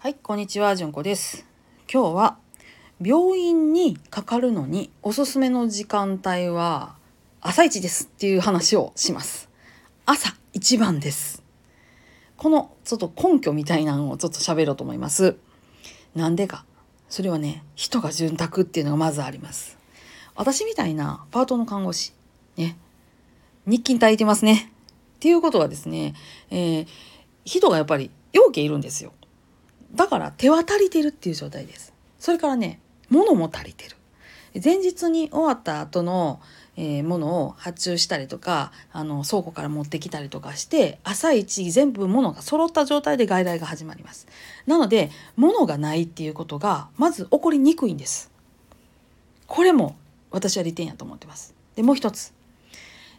はい、こんにちは、じゅんこです。今日は病院にかかるのにおすすめの時間帯は朝一ですっていう話をします。朝一番です。このちょっと根拠みたいなのをちょっと喋ろうと思います。なんでか。それはね、人が潤沢っていうのがまずあります。私みたいなパートの看護師、ね、日勤足りてますね。っていうことはですね、えー人がやっぱり要件いるんですよ。だから手は足りてるっていう状態です。それからね、物も足りてる。前日に終わった後の、えー、ものを発注したりとかあの倉庫から持ってきたりとかして朝一全部物が揃った状態で外来が始まります。なので物がないっていうことがまず起こりにくいんです。これも私は利点やと思ってます。でもう一つ、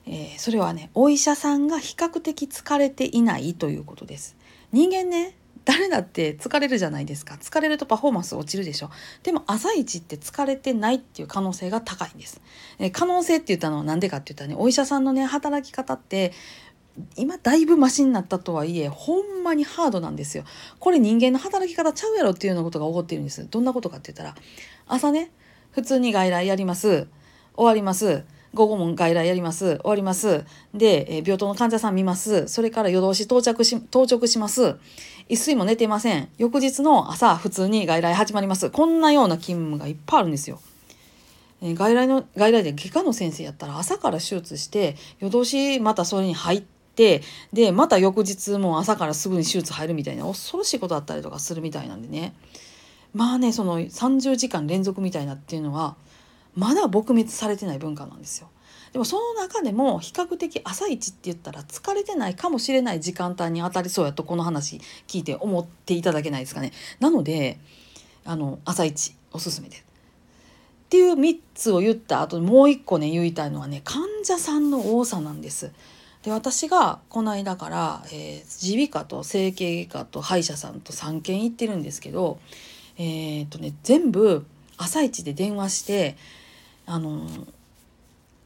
えーそれはねお医者さんが比較的疲れていないということです。人間ね誰だって疲れるじゃないですか。疲れるとパフォーマンス落ちるでしょ。でも朝一って疲れてないっていう可能性が高いんです、え可能性って言ったのは何でかって言ったらねお医者さんのね働き方って今だいぶマシになったとはいえほんまにハードなんですよ。これ人間の働き方ちゃうやろっていうようなことが起こっているんです。どんなことかって言ったら朝ね普通に外来やります。終わります。午後も外来やります。終わります。で、えー病棟の患者さん見ます。それから夜通し到着し到着します。一睡も寝てません。翌日の朝普通に外来始まります。こんなような勤務がいっぱいあるんですよ。え外来の外来で外科の先生やったら朝から手術して夜通しまたそれに入ってでまた翌日も朝からすぐに手術入るみたいな恐ろしいことだったりとかするみたいなんでね。まあねその30時間連続みたいなっていうのはまだ撲滅されてない文化なんですよ。でもその中でも比較的朝一って言ったら疲れてないかもしれない時間帯に当たりそうやとこの話聞いて思っていただけないですかね。なのであの朝一おすすめで。っていう3つを言った後にもう1個ね言いたいのはね患者さんの多さなんです。で私がこの間から耳鼻、科と整形外科と歯医者さんと3軒行ってるんですけど、えーっとね、全部朝一で電話してあの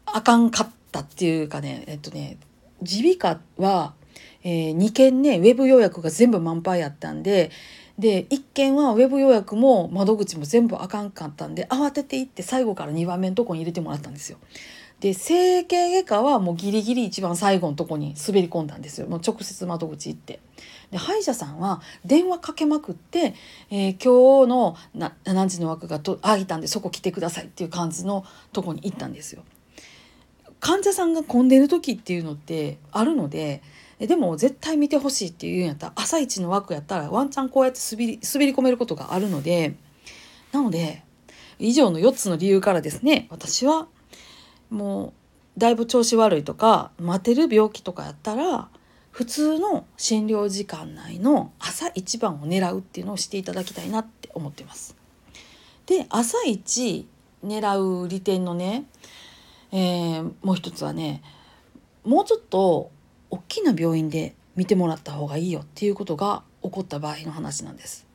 あかんかったっていうかねえっとね耳鼻科は、えー、2件ねウェブ予約が全部満杯やったんでで1件はウェブ予約も窓口も全部あかんかったんで慌てて行って最後から2番目のとこに入れてもらったんですよ。で整形外科はもうギリギリ一番最後のとこに滑り込んだんですよもう直接窓口行って。で歯医者さんは電話かけまくって、えー今日のな何時の枠がと空いたんでそこ来てくださいっていう感じのとこに行ったんですよ。患者さんが混んでる時っていうのってあるのででも絶対見てほしいっていうんやったら朝一の枠やったらワンチャンこうやって滑り滑り込めることがあるのでなので以上の4つの理由からですね私はもうだいぶ調子悪いとか待てる病気とかやったら普通の診療時間内の朝一番を狙うっていうのをしていただきたいなって思ってます。で朝一狙う利点のね、えーもう一つはねもうちょっと大きな病院で見てもらった方がいいよっていうことが起こった場合の話なんです。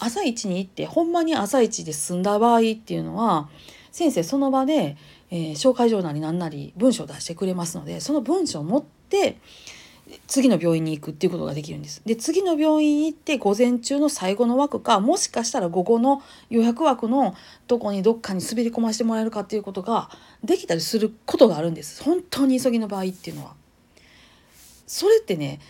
朝一に行ってほんまに朝一で済んだ場合っていうのは先生その場で、えー紹介状なりなんなり文章を出してくれますのでその文章を持って次の病院に行くっていうことができるんです。で次の病院行って午前中の最後の枠かもしかしたら午後の予約枠のとこにどっかに滑り込ませてもらえるかっていうことができたりすることがあるんです本当に急ぎの場合っていうのは。それってね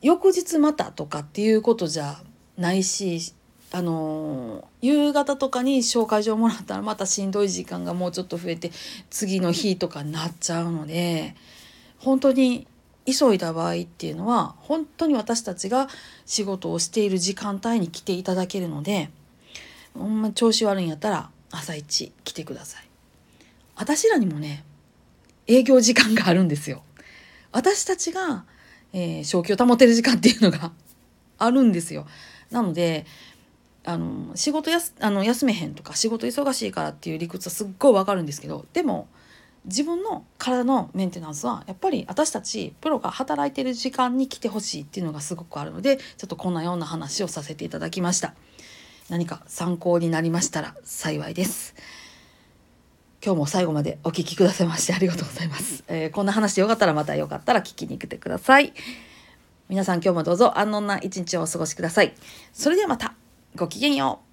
翌日またとかっていうことじゃないしあの夕方とかに紹介状もらったらまたしんどい時間がもうちょっと増えて次の日とかになっちゃうので本当に急いだ場合っていうのは本当に私たちが仕事をしている時間帯に来ていただけるのでほんま調子悪いんやったら朝一来てください。私らにもね営業時間があるんですよ。私たちが、えー正気を保てる時間っていうのがあるんですよ。なのであの仕事やすあの休めへんとか仕事忙しいからっていう理屈はすっごいわかるんですけどでも自分の体のメンテナンスはやっぱり私たちプロが働いてる時間に来てほしいっていうのがすごくあるのでちょっとこんなような話をさせていただきました。何か参考になりましたら幸いです。今日も最後までお聞きくださいましてありがとうございます、えーこんな話でよかったらまたよかったら聞きに来てください。皆さん今日もどうぞ安穏な一日をお過ごしください。それではまた。ごきげんよう。